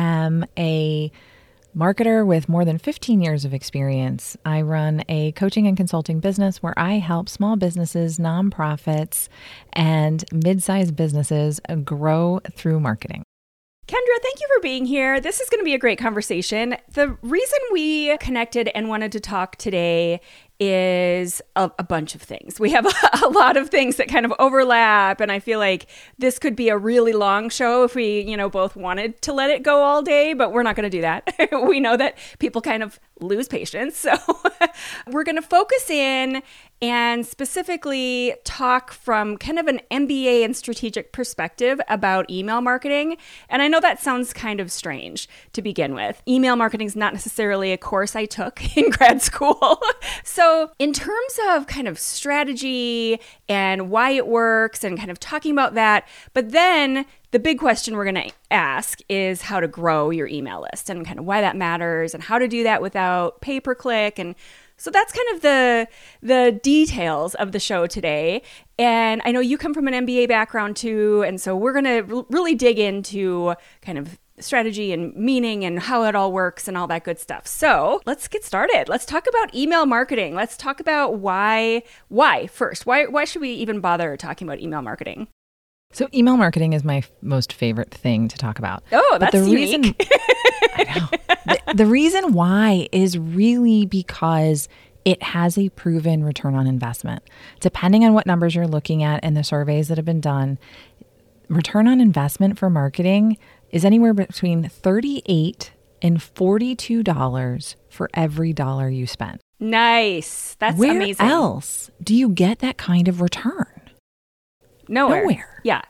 am a marketer with more than 15 years of experience. I run a coaching and consulting business where I help small businesses, nonprofits, and mid sized businesses grow through marketing. Kendra, thank you for being here. This is going to be a great conversation. The reason we connected and wanted to talk today is a, a, bunch of things. We have a, a, lot of things that kind of overlap, and I feel like this could be a really long show if we, you know, both wanted to let it go all day, but we're not going to do that. we know that people kind of lose patience. So we're going to focus in and specifically talk from kind of an MBA and strategic perspective about email marketing. And I know that sounds kind of strange to begin with. Email marketing is not necessarily a course I took in grad school. so, in terms of kind of strategy and why it works and kind of talking about that, but then the big question we're going to ask is how to grow your email list and kind of why that matters and how to do that without pay per click and so that's kind of the the details of the show today. And I know you come from an MBA background too, and so we're going to really dig into kind of strategy and meaning and how it all works and all that good stuff. So, let's get started. Let's talk about email marketing. Let's talk about why why first. Why why should we even bother talking about email marketing? So email marketing is my f- most favorite thing to talk about. Oh, that's but the unique. Reason, I know. The, the reason why is really because it has a proven return on investment. Depending on what numbers you're looking at and the surveys that have been done, return on investment for marketing is anywhere between 38 and $42 for every dollar you spend. Nice. That's Where amazing. else do you get that kind of return? Nowhere. Nowhere. Yeah.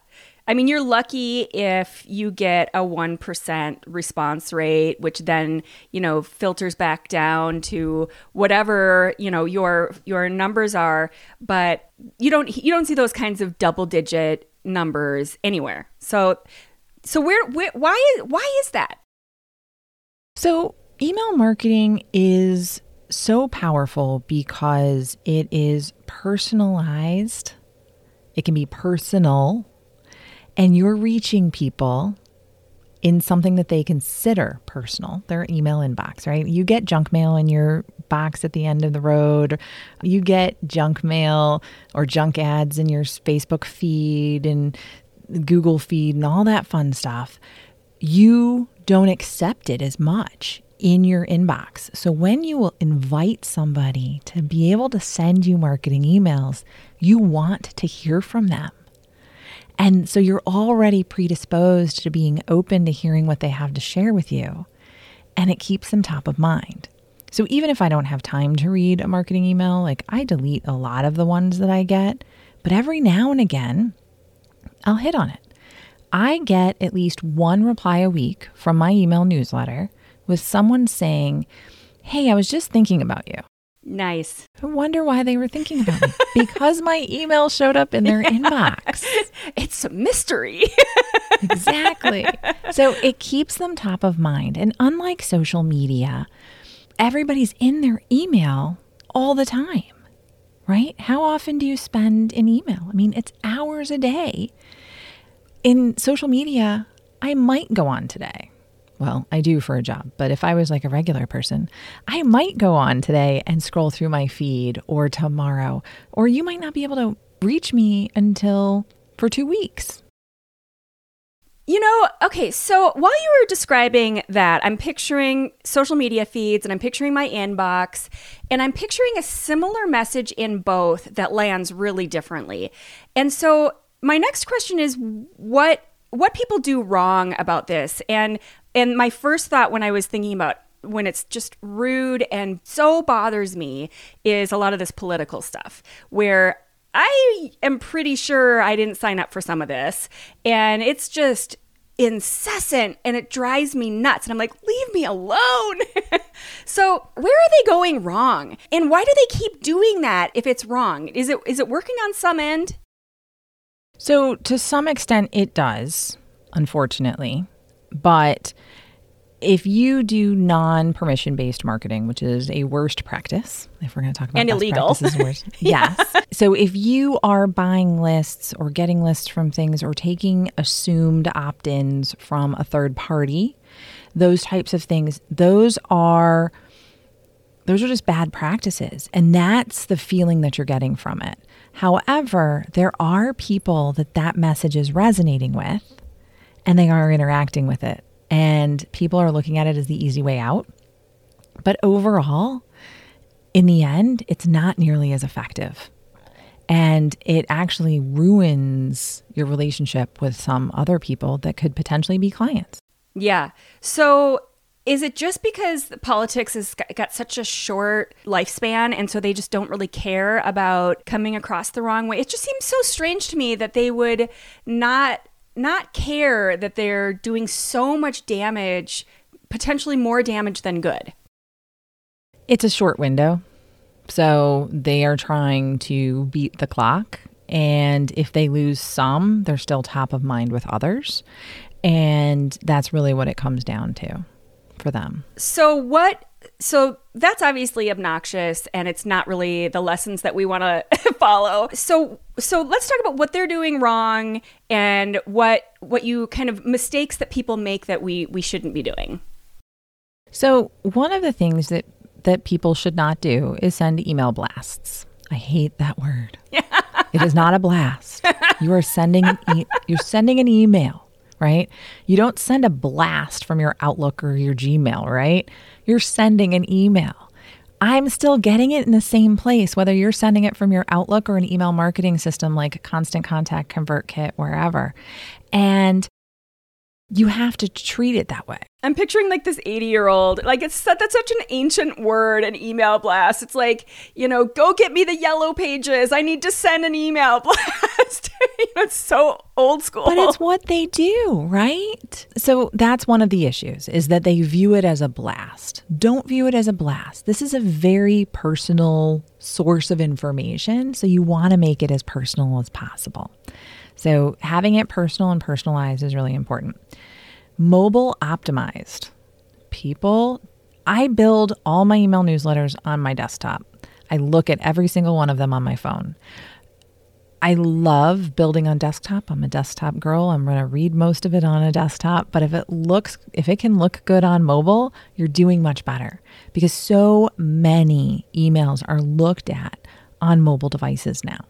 I mean, you're lucky if you get a 1% response rate, which then, you know, filters back down to whatever, you know, your your numbers are, but you don't you don't see those kinds of double digit numbers anywhere. So so where, where why is why is that? So, email marketing is so powerful because it is personalized. It can be personal and you're reaching people in something that they consider personal, their email inbox, right? You get junk mail in your box at the end of the road. You get junk mail or junk ads in your Facebook feed and Google feed and all that fun stuff. You don't accept it as much in your inbox. So when you will invite somebody to be able to send you marketing emails, you want to hear from them. And so you're already predisposed to being open to hearing what they have to share with you. And it keeps them top of mind. So even if I don't have time to read a marketing email, like I delete a lot of the ones that I get, but every now and again, I'll hit on it. I get at least one reply a week from my email newsletter with someone saying, Hey, I was just thinking about you. Nice. I wonder why they were thinking about me. because my email showed up in their inbox. It's a mystery. exactly. So it keeps them top of mind. And unlike social media, everybody's in their email all the time, right? How often do you spend in email? I mean, it's hours a day. In social media, I might go on today. Well, I do for a job, but if I was like a regular person, I might go on today and scroll through my feed or tomorrow, or you might not be able to reach me until for two weeks. You know, okay, so while you were describing that, I'm picturing social media feeds and I'm picturing my inbox, and I'm picturing a similar message in both that lands really differently. And so my next question is what what people do wrong about this. And and my first thought when I was thinking about when it's just rude and so bothers me is a lot of this political stuff where I am pretty sure I didn't sign up for some of this and it's just incessant and it drives me nuts. And I'm like, leave me alone. so, where are they going wrong? And why do they keep doing that if it's wrong? Is it is it working on some end? So, to some extent, it does, unfortunately. But if you do non permission based marketing, which is a worst practice, if we're going to talk about and illegal, worst, yes. So if you are buying lists or getting lists from things or taking assumed opt ins from a third party, those types of things, those are those are just bad practices. And that's the feeling that you're getting from it. However there are people that that message is resonating with and they are interacting with it and people are looking at it as the easy way out. But overall, in the end, it's not nearly as effective. And it actually ruins your relationship with some other people that could potentially be clients. Yeah. So is it just because politics has got such a short lifespan and so they just don't really care about coming across the wrong way? It just seems so strange to me that they would not not care that they're doing so much damage, potentially more damage than good. It's a short window. So they are trying to beat the clock. And if they lose some, they're still top of mind with others. And that's really what it comes down to for them. So, what so that's obviously obnoxious and it's not really the lessons that we want to follow. So so let's talk about what they're doing wrong and what what you kind of mistakes that people make that we we shouldn't be doing. So one of the things that that people should not do is send email blasts. I hate that word. it is not a blast. You are sending an e- you're sending an email right? You don't send a blast from your Outlook or your Gmail, right? You're sending an email. I'm still getting it in the same place, whether you're sending it from your Outlook or an email marketing system like Constant Contact, ConvertKit, wherever. And you have to treat it that way. I'm picturing like this 80 year old, like it's that's such an ancient word, an email blast. It's like, you know, go get me the yellow pages. I need to send an email blast. you know, it's so old school. But it's what they do, right? So that's one of the issues is that they view it as a blast. Don't view it as a blast. This is a very personal source of information. So you want to make it as personal as possible. So having it personal and personalized is really important. Mobile optimized. People, I build all my email newsletters on my desktop. I look at every single one of them on my phone. I love building on desktop. I'm a desktop girl. I'm going to read most of it on a desktop, but if it looks if it can look good on mobile, you're doing much better because so many emails are looked at on mobile devices now.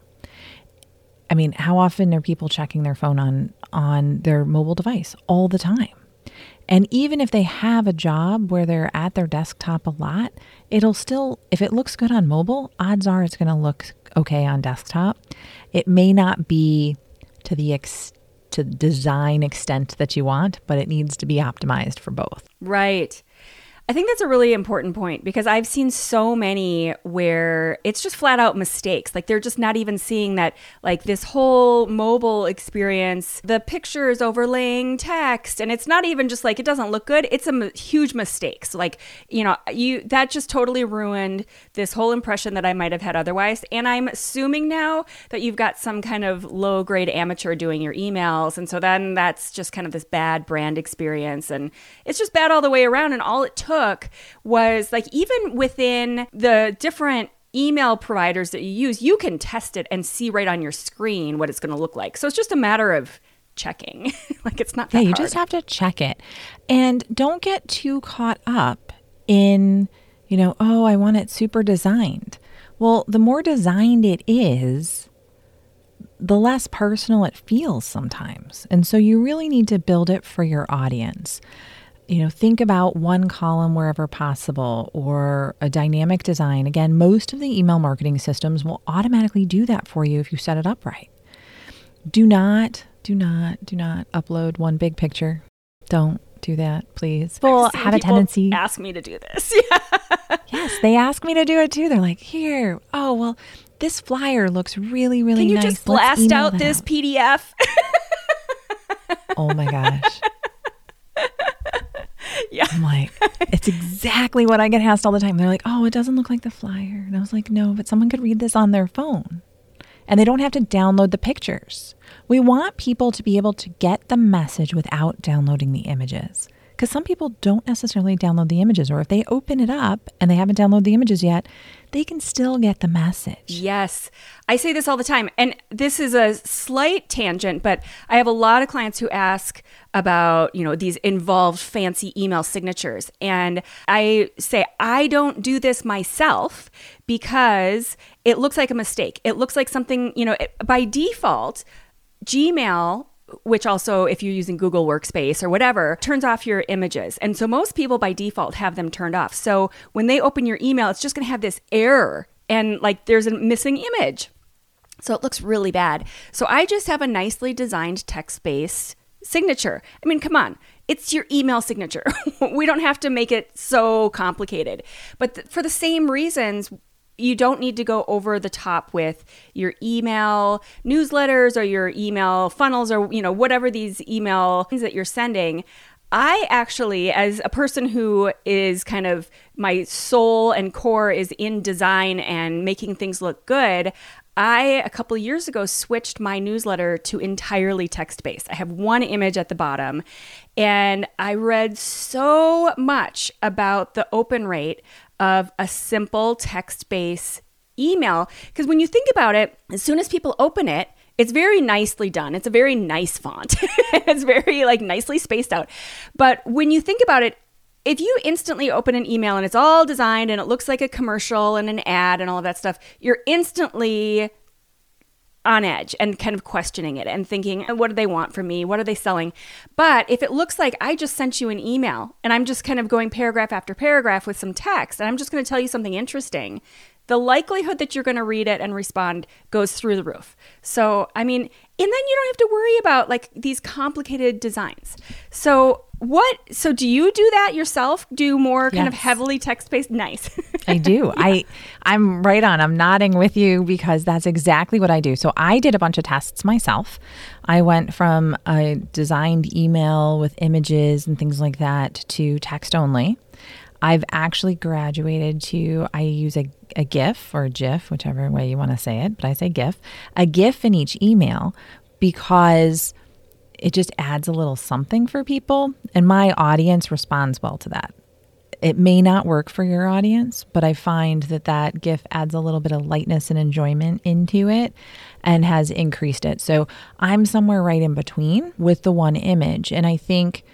I mean, how often are people checking their phone on on their mobile device all the time? And even if they have a job where they're at their desktop a lot, it'll still if it looks good on mobile, odds are it's going to look okay on desktop. It may not be to the ex- to design extent that you want, but it needs to be optimized for both. Right. I think that's a really important point because I've seen so many where it's just flat out mistakes. Like they're just not even seeing that, like this whole mobile experience, the pictures overlaying text, and it's not even just like it doesn't look good. It's a m- huge mistake. So like you know, you that just totally ruined this whole impression that I might have had otherwise. And I'm assuming now that you've got some kind of low grade amateur doing your emails, and so then that's just kind of this bad brand experience, and it's just bad all the way around. And all it took took was like even within the different email providers that you use, you can test it and see right on your screen what it's going to look like. So it's just a matter of checking. like it's not Yeah, you hard. just have to check it. And don't get too caught up in, you know, oh, I want it super designed. Well, the more designed it is, the less personal it feels sometimes. And so you really need to build it for your audience you know, think about one column wherever possible or a dynamic design. Again, most of the email marketing systems will automatically do that for you if you set it up right. Do not, do not, do not upload one big picture. Don't do that, please. People have a tendency ask me to do this. Yeah. yes, they ask me to do it too. They're like, "Here, oh well, this flyer looks really, really nice. Can you nice. just blast out this out. PDF?" oh my gosh. Yeah. I'm like, it's exactly what I get asked all the time. They're like, oh, it doesn't look like the flyer. And I was like, no, but someone could read this on their phone and they don't have to download the pictures. We want people to be able to get the message without downloading the images. Because some people don't necessarily download the images, or if they open it up and they haven't downloaded the images yet, they can still get the message. Yes. I say this all the time. And this is a slight tangent, but I have a lot of clients who ask about, you know, these involved fancy email signatures. And I say, I don't do this myself because it looks like a mistake. It looks like something, you know, it, by default, Gmail which also, if you're using Google Workspace or whatever, turns off your images. And so most people by default have them turned off. So when they open your email, it's just going to have this error and like there's a missing image. So it looks really bad. So I just have a nicely designed text based signature. I mean, come on. It's your email signature. we don't have to make it so complicated. But th- for the same reasons, you don't need to go over the top with your email newsletters or your email funnels or you know whatever these email things that you're sending I actually, as a person who is kind of my soul and core is in design and making things look good, I, a couple years ago, switched my newsletter to entirely text based. I have one image at the bottom, and I read so much about the open rate of a simple text based email. Because when you think about it, as soon as people open it, it's very nicely done. It's a very nice font. it's very like nicely spaced out. But when you think about it, if you instantly open an email and it's all designed and it looks like a commercial and an ad and all of that stuff, you're instantly on edge and kind of questioning it and thinking, uh, what do they want from me? What are they selling? But if it looks like I just sent you an email and I'm just kind of going paragraph after paragraph with some text and I'm just going to tell you something interesting, the likelihood that you're going to read it and respond goes through the roof. So, I mean, and then you don't have to worry about like these complicated designs. So, what so do you do that yourself? Do more kind yes. of heavily text-based nice. I do. I I'm right on. I'm nodding with you because that's exactly what I do. So I did a bunch of tests myself. I went from a designed email with images and things like that to text only. I've actually graduated to, I use a, a GIF or a GIF, whichever way you want to say it, but I say GIF, a GIF in each email because it just adds a little something for people. And my audience responds well to that. It may not work for your audience, but I find that that GIF adds a little bit of lightness and enjoyment into it and has increased it. So I'm somewhere right in between with the one image. And I think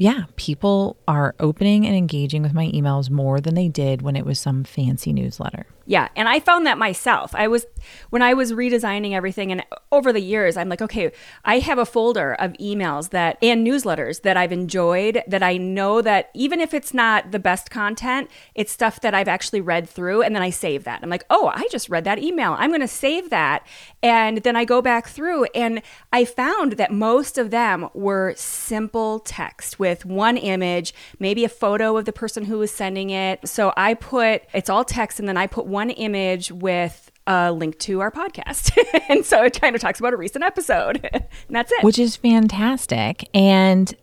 yeah, people are opening and engaging with my emails more than they did when it was some fancy newsletter. Yeah, and I found that myself. I was when I was redesigning everything and over the years I'm like, okay, I have a folder of emails that and newsletters that I've enjoyed that I know that even if it's not the best content, it's stuff that I've actually read through and then I save that. I'm like, "Oh, I just read that email. I'm going to save that." And then I go back through and I found that most of them were simple text with one image, maybe a photo of the person who was sending it. So I put it's all text and then I put one one image with a link to our podcast. and so it kind of talks about a recent episode. and that's it. Which is fantastic. And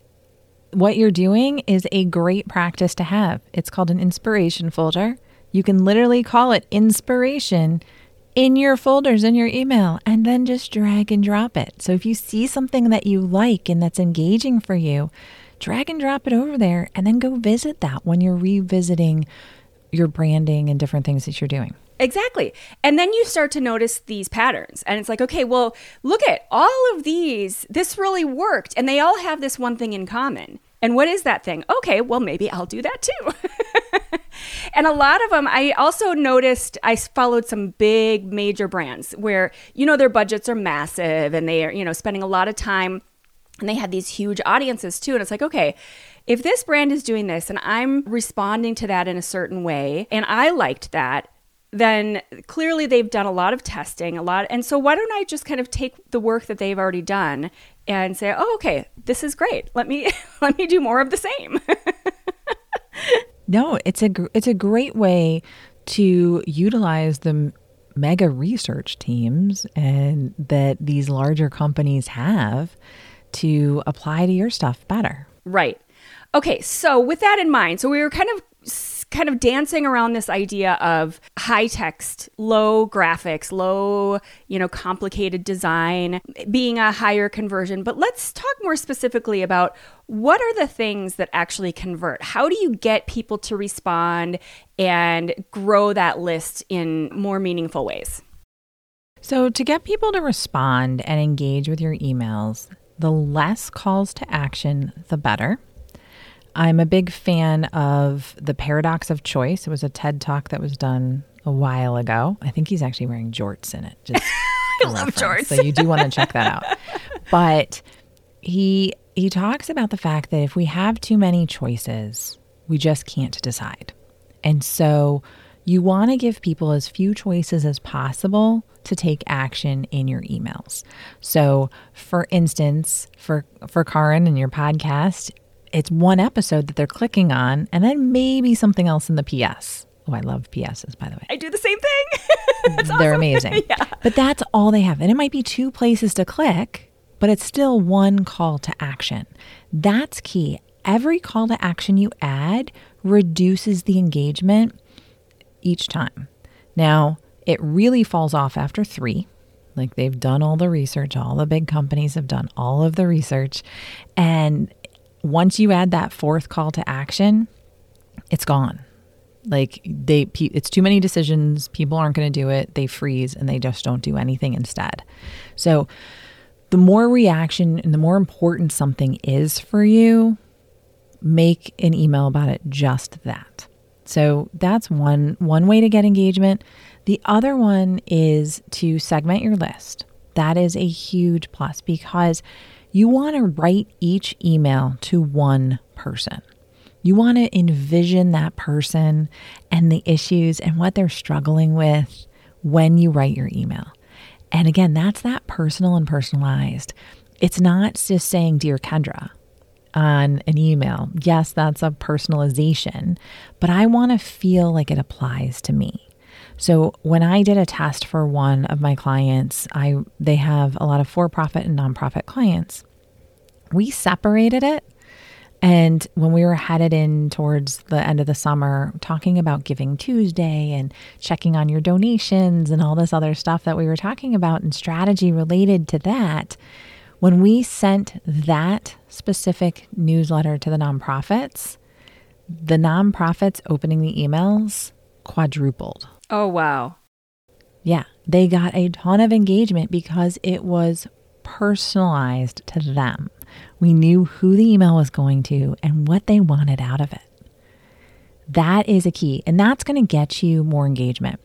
what you're doing is a great practice to have. It's called an inspiration folder. You can literally call it inspiration in your folders in your email and then just drag and drop it. So if you see something that you like and that's engaging for you, drag and drop it over there and then go visit that when you're revisiting your branding and different things that you're doing. Exactly. And then you start to notice these patterns. And it's like, okay, well, look at all of these. This really worked. And they all have this one thing in common. And what is that thing? Okay, well, maybe I'll do that too. and a lot of them, I also noticed, I followed some big major brands where, you know, their budgets are massive and they are, you know, spending a lot of time and they had these huge audiences too. And it's like, okay, if this brand is doing this and I'm responding to that in a certain way and I liked that, then clearly they've done a lot of testing, a lot. And so why don't I just kind of take the work that they've already done and say, "Oh, okay, this is great. Let me let me do more of the same." no, it's a it's a great way to utilize the mega research teams and that these larger companies have to apply to your stuff better. Right. Okay, so with that in mind, so we were kind of kind of dancing around this idea of high text, low graphics, low, you know, complicated design being a higher conversion. But let's talk more specifically about what are the things that actually convert? How do you get people to respond and grow that list in more meaningful ways? So, to get people to respond and engage with your emails, the less calls to action, the better. I'm a big fan of the paradox of choice. It was a TED talk that was done a while ago. I think he's actually wearing jorts in it. Just I love jorts. So you do want to check that out. But he he talks about the fact that if we have too many choices, we just can't decide. And so you want to give people as few choices as possible to take action in your emails. So, for instance, for for Karin and your podcast, it's one episode that they're clicking on and then maybe something else in the PS. Oh, I love PSs, by the way. I do the same thing. they're awesome. amazing. yeah. But that's all they have. And it might be two places to click, but it's still one call to action. That's key. Every call to action you add reduces the engagement each time. Now, it really falls off after three. Like they've done all the research, all the big companies have done all of the research. And once you add that fourth call to action, it's gone. Like they it's too many decisions, people aren't going to do it, they freeze and they just don't do anything instead. So the more reaction and the more important something is for you, make an email about it just that. So that's one one way to get engagement. The other one is to segment your list. That is a huge plus because you want to write each email to one person. You want to envision that person and the issues and what they're struggling with when you write your email. And again, that's that personal and personalized. It's not just saying, Dear Kendra, on an email. Yes, that's a personalization, but I want to feel like it applies to me. So when I did a test for one of my clients, I they have a lot of for-profit and nonprofit clients. We separated it and when we were headed in towards the end of the summer, talking about Giving Tuesday and checking on your donations and all this other stuff that we were talking about and strategy related to that, when we sent that specific newsletter to the nonprofits, the nonprofits opening the emails quadrupled. Oh, wow. Yeah, they got a ton of engagement because it was personalized to them. We knew who the email was going to and what they wanted out of it. That is a key, and that's going to get you more engagement.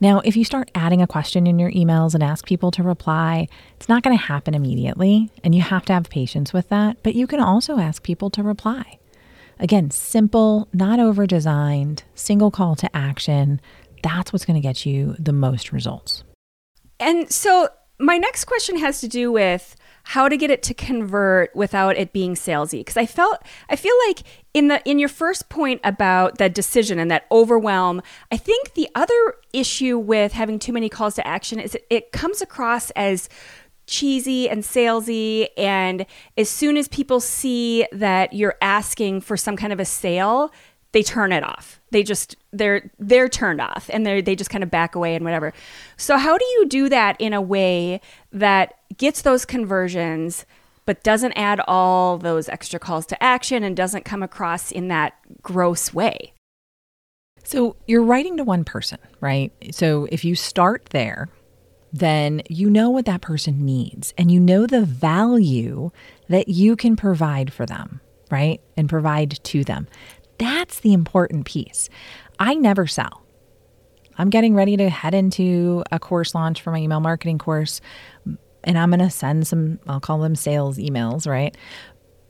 Now, if you start adding a question in your emails and ask people to reply, it's not going to happen immediately, and you have to have patience with that. But you can also ask people to reply. Again, simple, not over designed, single call to action. That's what's going to get you the most results. And so, my next question has to do with how to get it to convert without it being salesy. Because i felt i feel like in the in your first point about that decision and that overwhelm i think the other issue with having too many calls to action is it, it comes across as cheesy and salesy. And as soon as people see that you're asking for some kind of a sale they turn it off. They just they're they're turned off and they they just kind of back away and whatever. So how do you do that in a way that gets those conversions but doesn't add all those extra calls to action and doesn't come across in that gross way? So you're writing to one person, right? So if you start there, then you know what that person needs and you know the value that you can provide for them, right? And provide to them. That's the important piece. I never sell. I'm getting ready to head into a course launch for my email marketing course, and I'm going to send some, I'll call them sales emails, right?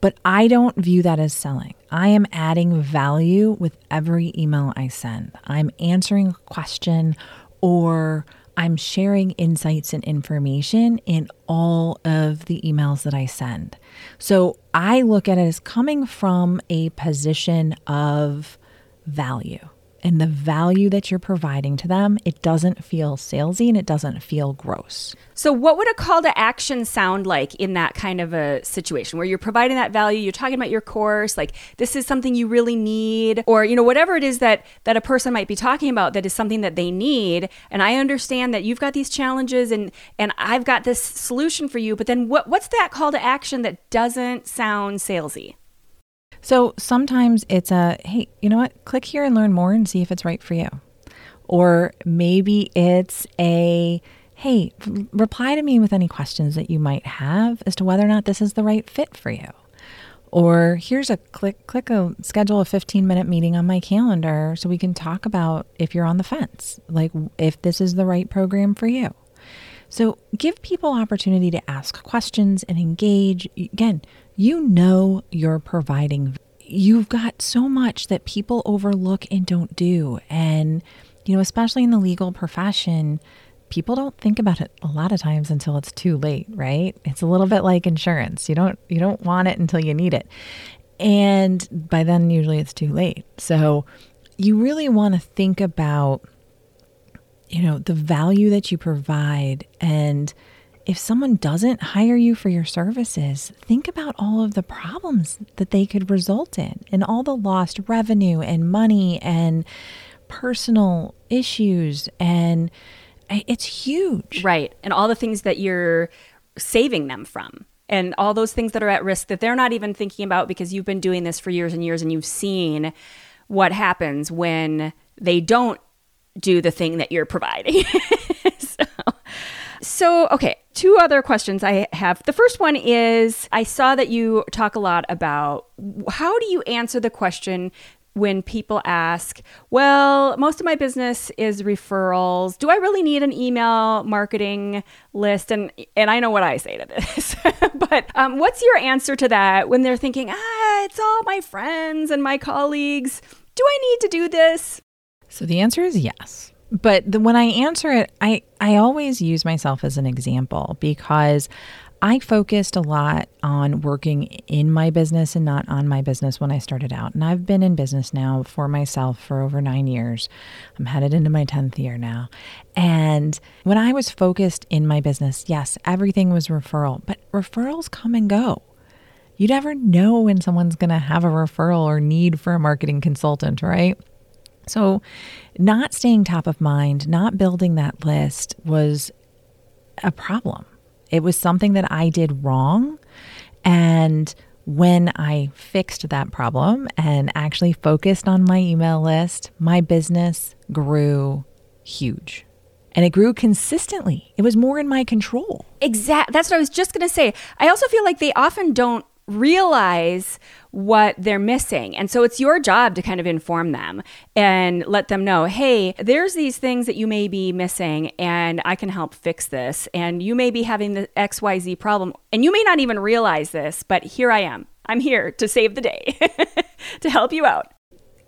But I don't view that as selling. I am adding value with every email I send. I'm answering a question or I'm sharing insights and information in all of the emails that I send. So I look at it as coming from a position of value. And the value that you're providing to them, it doesn't feel salesy and it doesn't feel gross. So, what would a call to action sound like in that kind of a situation where you're providing that value? You're talking about your course, like this is something you really need, or you know whatever it is that that a person might be talking about that is something that they need. And I understand that you've got these challenges, and and I've got this solution for you. But then, what what's that call to action that doesn't sound salesy? So sometimes it's a, hey, you know what? Click here and learn more and see if it's right for you. Or maybe it's a, hey, reply to me with any questions that you might have as to whether or not this is the right fit for you. Or here's a click, click a schedule a 15 minute meeting on my calendar so we can talk about if you're on the fence, like if this is the right program for you. So give people opportunity to ask questions and engage. Again, you know you're providing. You've got so much that people overlook and don't do. And, you know, especially in the legal profession, people don't think about it a lot of times until it's too late, right? It's a little bit like insurance. You don't you don't want it until you need it. And by then usually it's too late. So you really want to think about you know, the value that you provide. And if someone doesn't hire you for your services, think about all of the problems that they could result in and all the lost revenue and money and personal issues. And it's huge. Right. And all the things that you're saving them from and all those things that are at risk that they're not even thinking about because you've been doing this for years and years and you've seen what happens when they don't do the thing that you're providing. so, so, okay, two other questions I have. The first one is I saw that you talk a lot about how do you answer the question when people ask, well, most of my business is referrals. Do I really need an email marketing list? And and I know what I say to this, but um, what's your answer to that when they're thinking, ah, it's all my friends and my colleagues. Do I need to do this? So the answer is yes. But the, when I answer it, I, I always use myself as an example because I focused a lot on working in my business and not on my business when I started out. And I've been in business now for myself for over nine years. I'm headed into my 10th year now. And when I was focused in my business, yes, everything was referral, but referrals come and go. You never know when someone's going to have a referral or need for a marketing consultant, right? So, not staying top of mind, not building that list was a problem. It was something that I did wrong. And when I fixed that problem and actually focused on my email list, my business grew huge. And it grew consistently. It was more in my control. Exactly. That's what I was just going to say. I also feel like they often don't realize what they're missing. And so it's your job to kind of inform them and let them know, hey, there's these things that you may be missing and I can help fix this. And you may be having the XYZ problem and you may not even realize this, but here I am. I'm here to save the day, to help you out.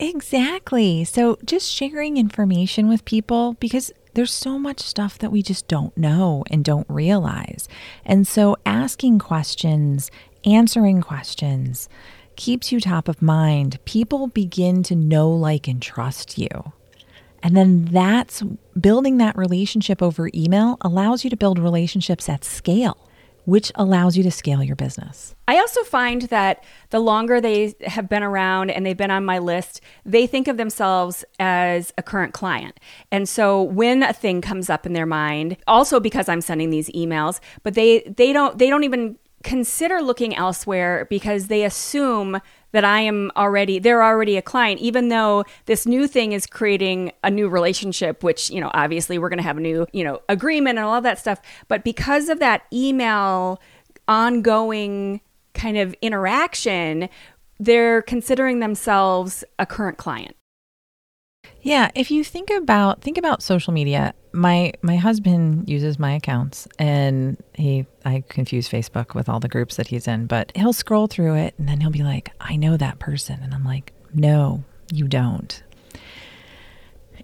Exactly. So just sharing information with people because there's so much stuff that we just don't know and don't realize. And so asking questions answering questions keeps you top of mind. People begin to know, like, and trust you. And then that's building that relationship over email allows you to build relationships at scale, which allows you to scale your business. I also find that the longer they have been around and they've been on my list, they think of themselves as a current client. And so when a thing comes up in their mind, also because I'm sending these emails, but they they don't they don't even consider looking elsewhere because they assume that I am already they're already a client even though this new thing is creating a new relationship which you know obviously we're going to have a new you know agreement and all of that stuff. But because of that email ongoing kind of interaction they're considering themselves a current client yeah, if you think about think about social media, my my husband uses my accounts and he I confuse Facebook with all the groups that he's in, but he'll scroll through it and then he'll be like, "I know that person." And I'm like, "No, you don't."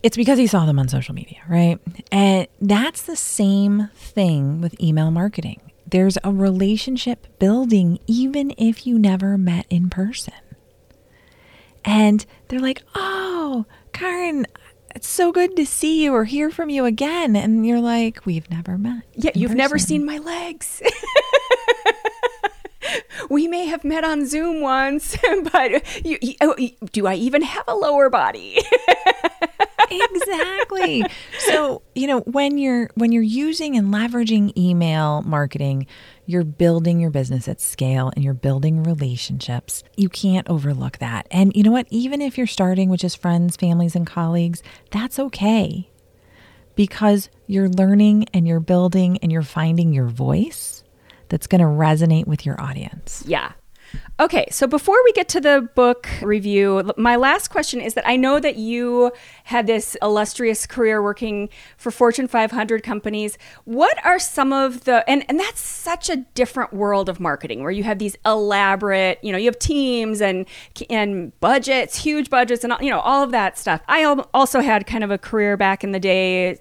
It's because he saw them on social media, right? And that's the same thing with email marketing. There's a relationship building even if you never met in person. And they're like, oh, "Oh, Karin, it's so good to see you or hear from you again." And you're like, "We've never met." Yeah, you've never seen my legs. we may have met on Zoom once, but you, you- oh, do I even have a lower body? exactly. So, you know, when you're when you're using and leveraging email marketing, you're building your business at scale and you're building relationships. You can't overlook that. And you know what? Even if you're starting with just friends, families and colleagues, that's okay. Because you're learning and you're building and you're finding your voice that's going to resonate with your audience. Yeah. Okay, so before we get to the book review, my last question is that I know that you had this illustrious career working for Fortune 500 companies. What are some of the and and that's such a different world of marketing where you have these elaborate, you know, you have teams and and budgets, huge budgets and you know, all of that stuff. I also had kind of a career back in the day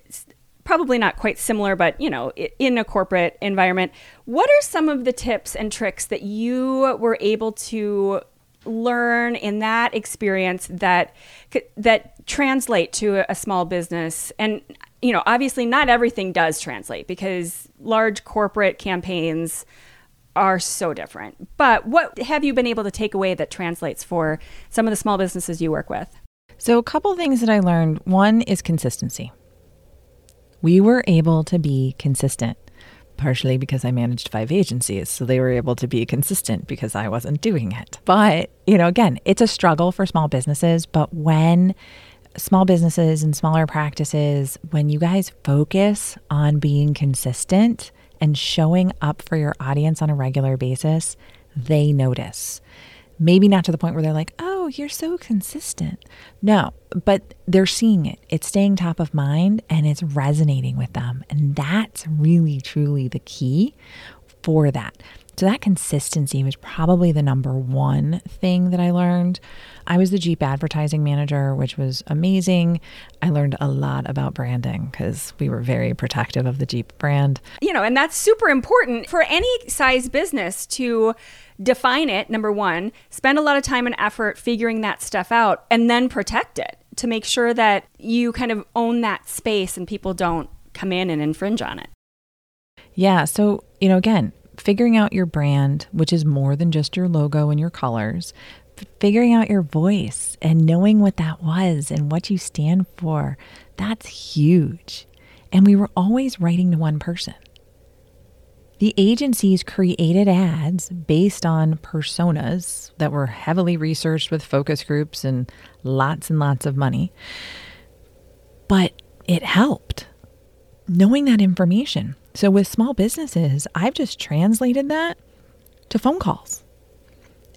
probably not quite similar, but you know, in a corporate environment. What are some of the tips and tricks that you were able to learn in that experience that that translate to a, small business? And you know, obviously, not everything does translate because large corporate campaigns are so different. But what have you been able to take away that translates for some of the small businesses you work with? So, a couple things that I learned. One is consistency. We were able to be consistent, partially because I managed five agencies. So they were able to be consistent because I wasn't doing it. But, you know, again, it's a struggle for small businesses. But when small businesses and smaller practices, when you guys focus on being consistent and showing up for your audience on a regular basis, they notice. Maybe not to the point where they're like, oh, you're so consistent. No, but they're seeing it. It's staying top of mind and it's resonating with them. And that's really, truly the key for that. So, that consistency was probably the number one thing that I learned. I was the Jeep advertising manager, which was amazing. I learned a lot about branding because we were very protective of the Jeep brand. you know, and that's super important for any size business to define it, number one, spend a lot of time and effort figuring that stuff out, and then protect it to make sure that you kind of own that space and people don't come in and infringe on it. Yeah. So, you know, again, figuring out your brand, which is more than just your logo and your colors, figuring out your voice and knowing what that was and what you stand for, that's huge. And we were always writing to one person. The agencies created ads based on personas that were heavily researched with focus groups and lots and lots of money. But it helped knowing that information. So with small businesses, I've just translated that to phone calls.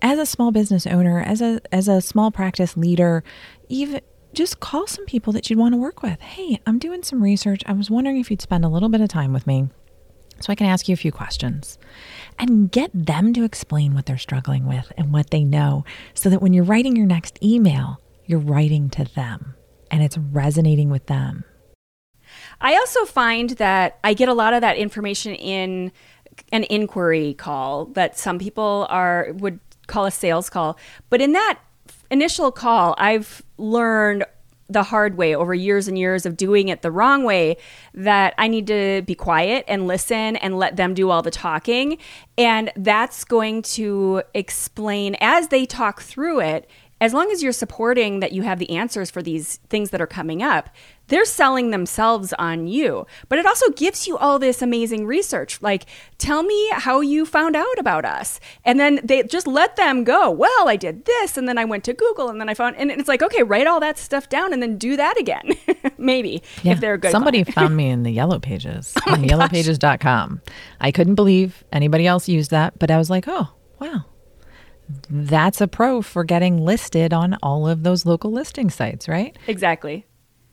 As a small business owner, as a as a small practice leader, even just call some people that you'd want to work with. Hey, I'm doing some research. I was wondering if you'd spend a little bit of time with me so I can ask you a few questions and get them to explain what they're struggling with and what they know so that when you're writing your next email, you're writing to them and it's resonating with them. I also find that I get a lot of that information in an inquiry call that some people are would call a sales call. But in that initial call, I've learned the hard way over years and years of doing it the wrong way that I need to be quiet and listen and let them do all the talking. And that's going to explain as they talk through it as long as you're supporting that you have the answers for these things that are coming up, they're selling themselves on you. But it also gives you all this amazing research. Like, tell me how you found out about us. And then they just let them go. Well, I did this, and then I went to Google, and then I found, and it's like, okay, write all that stuff down and then do that again. Maybe if they're a good. Somebody client. found me in the yellow pages oh on yellowpages.com. I couldn't believe anybody else used that, but I was like, oh, wow. That's a pro for getting listed on all of those local listing sites, right? Exactly.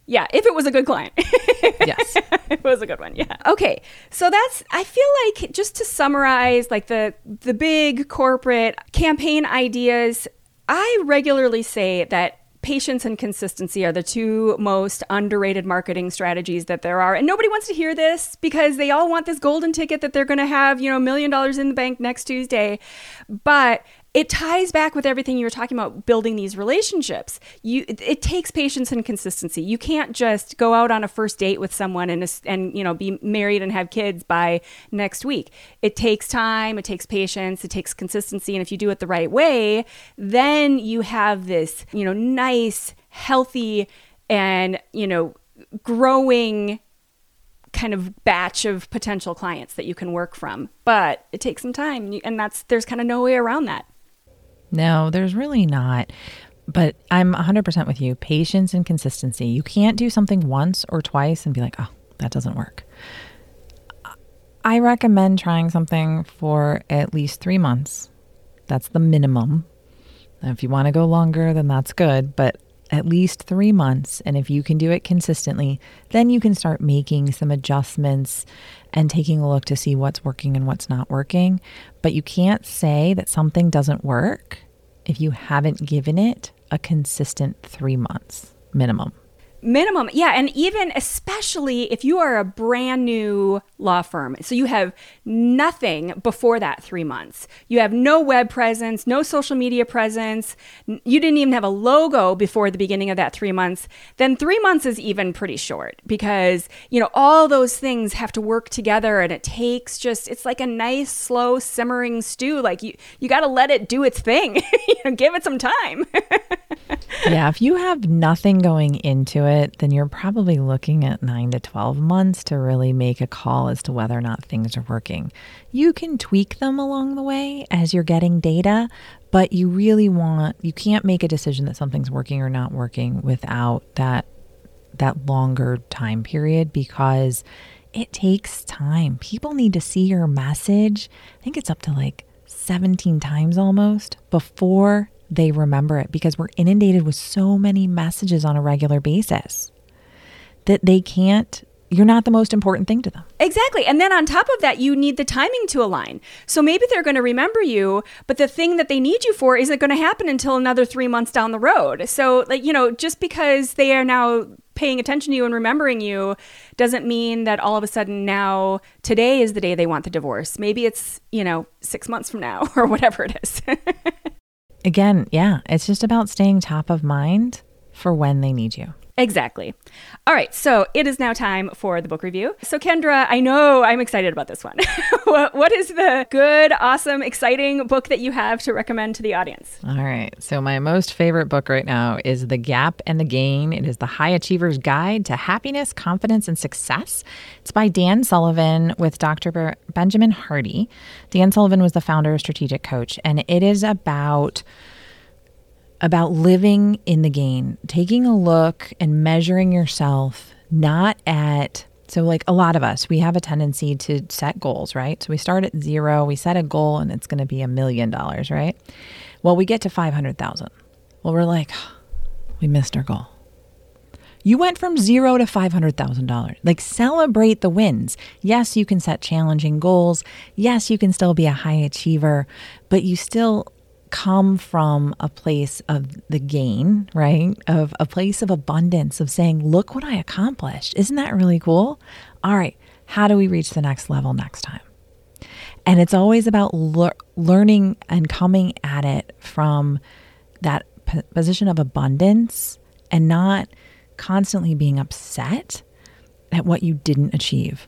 Yeah, if it was a good client. Yes. it was a good one. Yeah. Okay. So that's I feel like just to summarize like the the big corporate campaign ideas, I regularly say that patience and consistency are the two most underrated marketing strategies that there are. And nobody wants to hear this because they all want this golden ticket that they're going to have, you know, a million dollars in the bank next Tuesday. But it ties back with everything you were talking about building these relationships. You it, it takes patience and consistency. You can't just go out on a first date with someone and and you know be married and have kids by next week. It takes time, it takes patience, it takes consistency and if you do it the right way, then you have this, you know, nice, healthy and, you know, growing kind of batch of potential clients that you can work from. But it takes some time and that's there's kind of no way around that. No, there's really not. But I'm 100% with you. Patience and consistency. You can't do something once or twice and be like, "Oh, that doesn't work." I recommend trying something for at least 3 months. That's the minimum. If you want to go longer, then that's good, but at least three months. And if you can do it consistently, then you can start making some adjustments and taking a look to see what's working and what's not working. But you can't say that something doesn't work if you haven't given it a consistent three months minimum. Minimum. Yeah. And even especially if you are a brand new law firm. So you have nothing before that three months. You have no web presence, no social media presence. You didn't even have a logo before the beginning of that three months. Then three months is even pretty short because, you know, all those things have to work together and it takes just, it's like a nice, slow, simmering stew. Like you, you got to let it do its thing, you know, give it some time. yeah. If you have nothing going into it, it, then you're probably looking at nine to 12 months to really make a call as to whether or not things are working. You can tweak them along the way as you're getting data, but you really want, you can't make a decision that something's working or not working without that that longer time period because it takes time. People need to see your message. I think it's up to like 17 times almost before they remember it because we're inundated with so many messages on a regular basis that they can't you're not the most important thing to them. Exactly. And then on top of that, you need the timing to align. So maybe they're going to remember you, but the thing that they need you for isn't going to happen until another three months down the road. So, like, you know, just because they are now paying attention to you and remembering you doesn't mean that all of a sudden now today is the day they want the divorce. Maybe it's, you know, six months from now or whatever it is. Again, yeah, it's just about staying top of mind for when they need you. Exactly. All right, so it is now time for the book review. So, Kendra, I know I'm excited about this one. what, what is the good, awesome, exciting book that you have to recommend to the audience? All right, so my most favorite book right now is The Gap and the Gain. It is the High Achiever's Guide to Happiness, Confidence, and Success. It's by Dan Sullivan with Dr. Benjamin Hardy. Dan Sullivan was the founder of Strategic Coach, and it is about about living in the gain, taking a look and measuring yourself not at so like a lot of us, we have a tendency to set goals, right? So we start at 0, we set a goal and it's going to be a million dollars, right? Well, we get to 500,000. Well, we're like we missed our goal. You went from zero to $500,000. Like, celebrate the wins. Yes, you can set challenging goals. Yes, you can still be a high achiever, but you still come from a place of the gain, right? Of a place of abundance, of saying, look what I accomplished. Isn't that really cool? All right, how do we reach the next level next time? And it's always about le- learning and coming at it from that p- position of abundance and not constantly being upset at what you didn't achieve.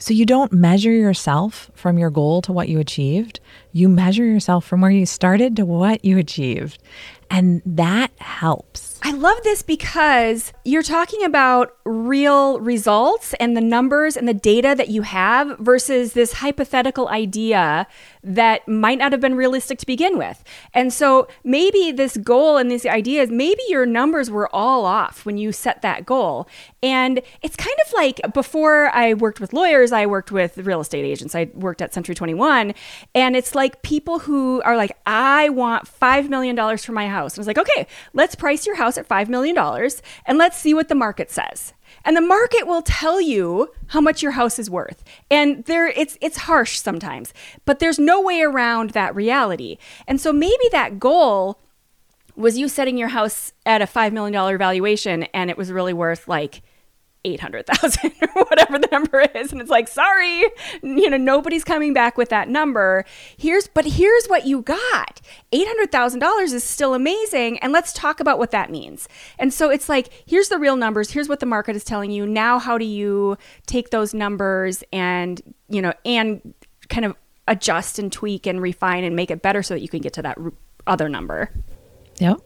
So you don't measure yourself from your goal to what you achieved. You measure yourself from where you started to what you achieved. And that helps. I love this because you're talking about real results and the numbers and the data that you have versus this hypothetical idea that might not have been realistic to begin with. And so maybe this goal and these ideas, maybe your numbers were all off when you set that goal. And it's kind of like before I worked with lawyers, I worked with real estate agents. I worked at Century 21. And it's like people who are like, I want $5 million for my house. And I was like, okay, let's price your house at $5 million and let's see what the market says. And the market will tell you how much your house is worth. And there it's it's harsh sometimes, but there's no way around that reality. And so maybe that goal was you setting your house at a $5 million valuation and it was really worth like 800,000 or whatever the number is. And it's like sorry you know nobody's coming back with that number. Here's but here's what you got. $800,000 is still amazing. And let's talk about what that means. And so it's like here's the real numbers. Here's what the market is telling you. Now how do you take those numbers and you know and kind of adjust and tweak and refine and make it better so that you can get to that other number. Yep.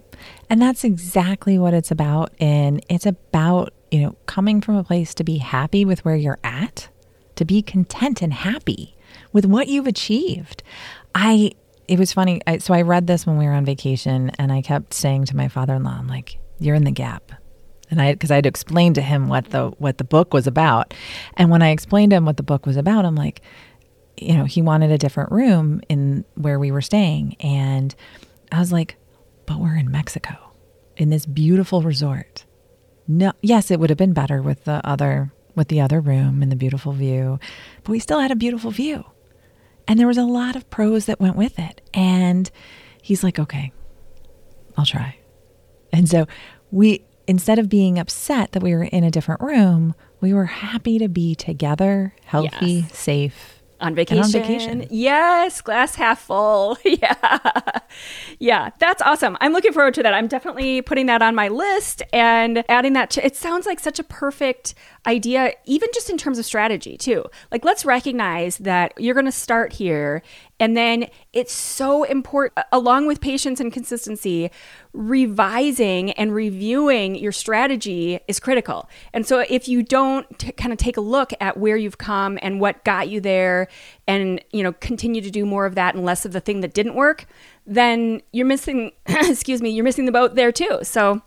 And that's exactly what it's about. And it's about, you know, coming from a place to be happy with where you're at, to be content and happy with what you've achieved. I, it was funny. I, so I read this when we were on vacation and I kept saying to my father in law, I'm like, you're in the gap. And I, because I had explained to him what the, what the book was about. And when I explained to him what the book was about, I'm like, you know, he wanted a different room in where we were staying. And I was like, but we're in Mexico in this beautiful resort. No, yes, it would have been better with the other with the other room and the beautiful view, but we still had a beautiful view. And there was a lot of pros that went with it. And he's like, "Okay, I'll try." And so we instead of being upset that we were in a different room, we were happy to be together, healthy, yes. safe, on vacation. on vacation. Yes, glass half full. yeah. Yeah, that's awesome. I'm looking forward to that. I'm definitely putting that on my list and adding that to it sounds like such a perfect idea even just in terms of strategy too. Like let's recognize that you're going to start here and then it's so important, along with patience and consistency, revising and reviewing your strategy is critical. And so if you don't t- kind of take a look at where you've come and what got you there and, you know, continue to do more of that and less of the thing that didn't work, then you're missing, excuse me, you're missing the boat there too. So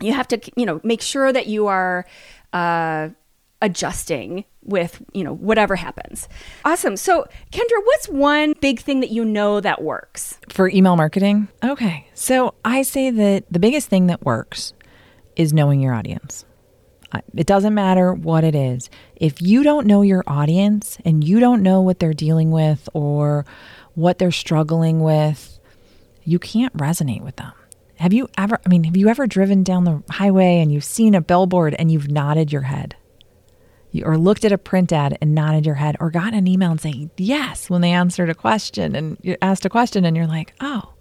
you have to, you know, make sure that you are, uh, adjusting with you know whatever happens. Awesome. So kendra what's one big thing that you know that works? For email marketing? Okay. So i say that the biggest thing that works is knowing your audience. It doesn't matter what it is. If you don't know your audience and you don't know what they're dealing with or what they're struggling with you can't resonate with them. Have you ever i mean have you ever driven down the highway and you've seen a billboard and you've nodded your head or looked at a print ad and nodded your head or got an email and saying yes when they answered a question and you asked a question and you're like, oh,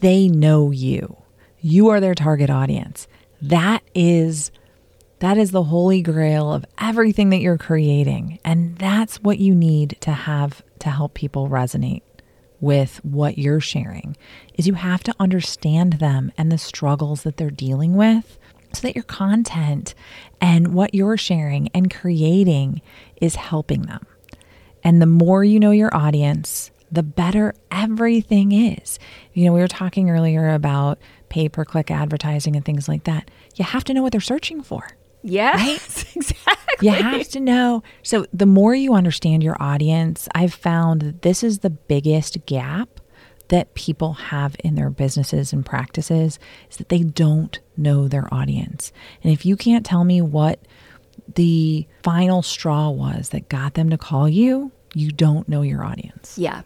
they know you. You are their target audience. That is that is the holy grail of everything that you're creating. And that's what you need to have to help people resonate with what you're sharing is you have to understand them and the struggles that they're dealing with so that your content and what you're sharing and creating is helping them. And the more you know your audience, the better everything is. You know, we were talking earlier about pay per click advertising and things like that. You have to know what they're searching for. Yes, right? exactly. You have to know. So, the more you understand your audience, I've found that this is the biggest gap that people have in their businesses and practices is that they don't know their audience. And if you can't tell me what the final straw was that got them to call you, you don't know your audience. Yeah.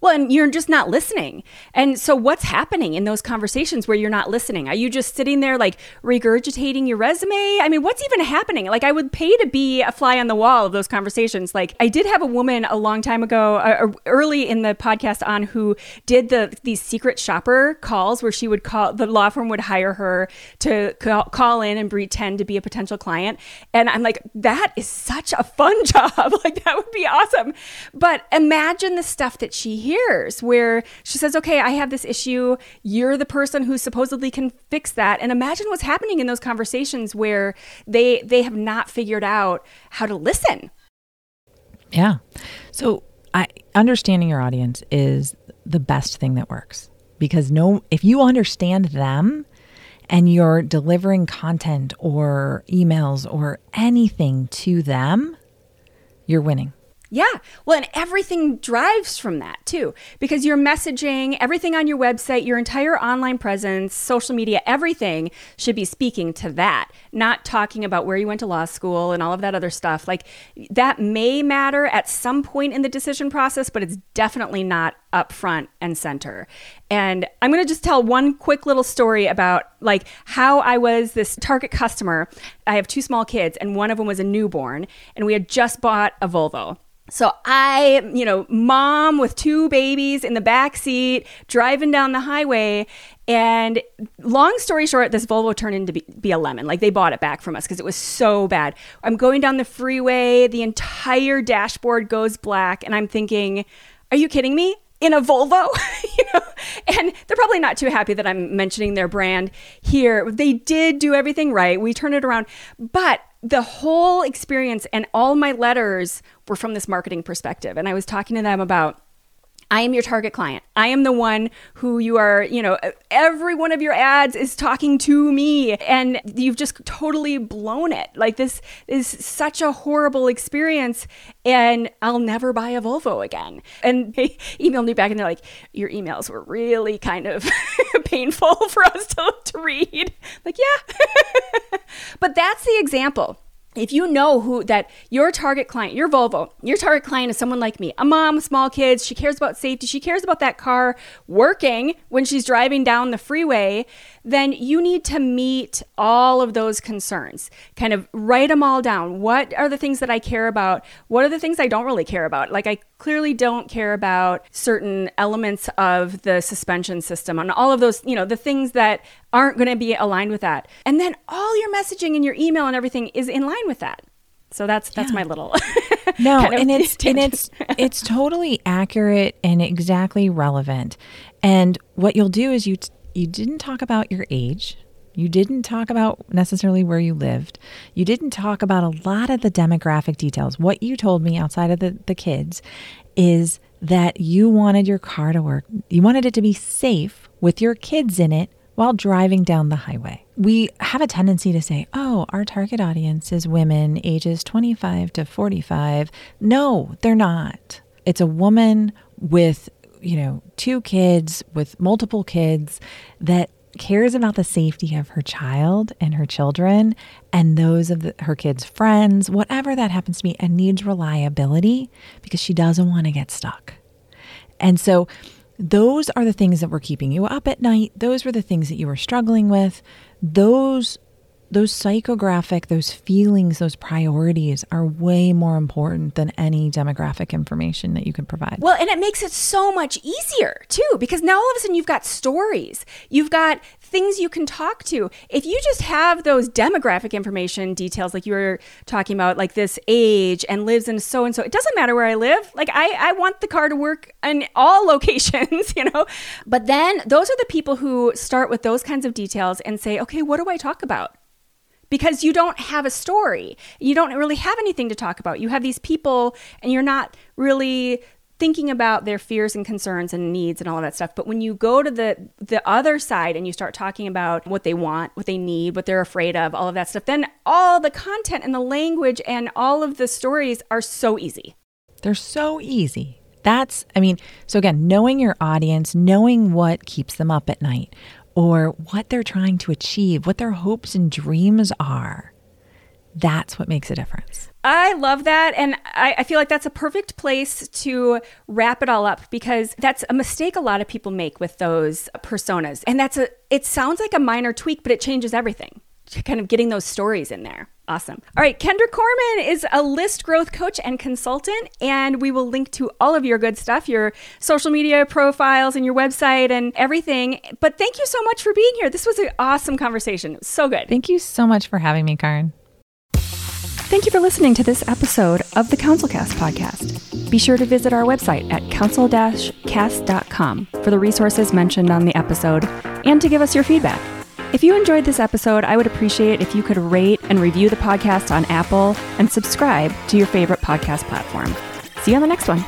Well, and you're just not listening. And so, what's happening in those conversations where you're not listening? Are you just sitting there like regurgitating your resume? I mean, what's even happening? Like, I would pay to be a fly on the wall of those conversations. Like, I did have a woman a long time ago, uh, early in the podcast, on who did the these secret shopper calls where she would call the law firm would hire her to call, call in and pretend to be a potential client. And I'm like, that is such a fun job. like, that would be awesome. But imagine the stuff that she years where she says, okay, I have this issue. You're the person who supposedly can fix that. And imagine what's happening in those conversations where they they have not figured out how to listen. Yeah. So I understanding your audience is the best thing that works because no if you understand them and you're delivering content or emails or anything to them, you're winning. Yeah. Well, and everything drives from that too, because your messaging, everything on your website, your entire online presence, social media, everything should be speaking to that, not talking about where you went to law school and all of that other stuff. Like that may matter at some point in the decision process, but it's definitely not up front and center. And I'm going to just tell one quick little story about like how I was this target customer. I have two small kids and one of them was a newborn and we had just bought a Volvo. So I, you know, mom with two babies in the back seat, driving down the highway, and long story short, this Volvo turned into be, be a lemon. Like they bought it back from us because it was so bad. I'm going down the freeway, the entire dashboard goes black, and I'm thinking, are you kidding me? In a Volvo, you know, and they're probably not too happy that I'm mentioning their brand here. They did do everything right. We turned it around, but the whole experience and all my letters were from this marketing perspective. And I was talking to them about I am your target client. I am the one who you are, you know, every one of your ads is talking to me and you've just totally blown it. Like this is such a horrible experience and I'll never buy a Volvo again. And they emailed me back and they're like, your emails were really kind of painful for us to, to read. Like, yeah. but that's the example if you know who that your target client, your Volvo, your target client is someone like me, a mom, small kids, she cares about safety, she cares about that car working when she's driving down the freeway, then you need to meet all of those concerns. Kind of write them all down. What are the things that I care about? What are the things I don't really care about? Like, I clearly don't care about certain elements of the suspension system and all of those, you know, the things that aren't going to be aligned with that. And then all your messaging and your email and everything is in line with that. So that's that's yeah. my little no, kind of and it's tangent. and it's it's totally accurate and exactly relevant. And what you'll do is you t- you didn't talk about your age. You didn't talk about necessarily where you lived. You didn't talk about a lot of the demographic details. What you told me outside of the, the kids is that you wanted your car to work. You wanted it to be safe with your kids in it while driving down the highway. We have a tendency to say, oh, our target audience is women ages 25 to 45. No, they're not. It's a woman with you know, two kids with multiple kids that cares about the safety of her child and her children and those of the, her kids' friends, whatever that happens to be, and needs reliability because she doesn't want to get stuck. And so, those are the things that were keeping you up at night. Those were the things that you were struggling with. Those those psychographic, those feelings, those priorities are way more important than any demographic information that you can provide. Well, and it makes it so much easier too, because now all of a sudden you've got stories, you've got things you can talk to. If you just have those demographic information details, like you were talking about, like this age and lives in so and so, it doesn't matter where I live. Like I, I want the car to work in all locations, you know? But then those are the people who start with those kinds of details and say, okay, what do I talk about? Because you don't have a story. You don't really have anything to talk about. You have these people and you're not really thinking about their fears and concerns and needs and all of that stuff. But when you go to the the other side and you start talking about what they want, what they need, what they're afraid of, all of that stuff, then all the content and the language and all of the stories are so easy. They're so easy. That's, I mean, so again, knowing your audience, knowing what keeps them up at night, or what they're trying to achieve, what their hopes and dreams are. That's what makes a difference. I love that. And I, I, feel like that's a perfect place to wrap it all up because that's a mistake a lot of people make with those personas. And that's a, it sounds like a minor tweak, but it changes everything kind of getting those stories in there. Awesome. All right, Kendra Corman is a list growth coach and consultant, and we will link to all of your good stuff, your social media profiles and your website and everything. But thank you so much for being here. This was an awesome conversation. So good. Thank you so much for having me, Karin. Thank you for listening to this episode of the CounselCast podcast. Be sure to visit our website at counselcast.com for the resources mentioned on the episode and to give us your feedback. If you enjoyed this episode, I would appreciate it if you could rate and review the podcast on Apple and subscribe to your favorite podcast platform. See you on the next one.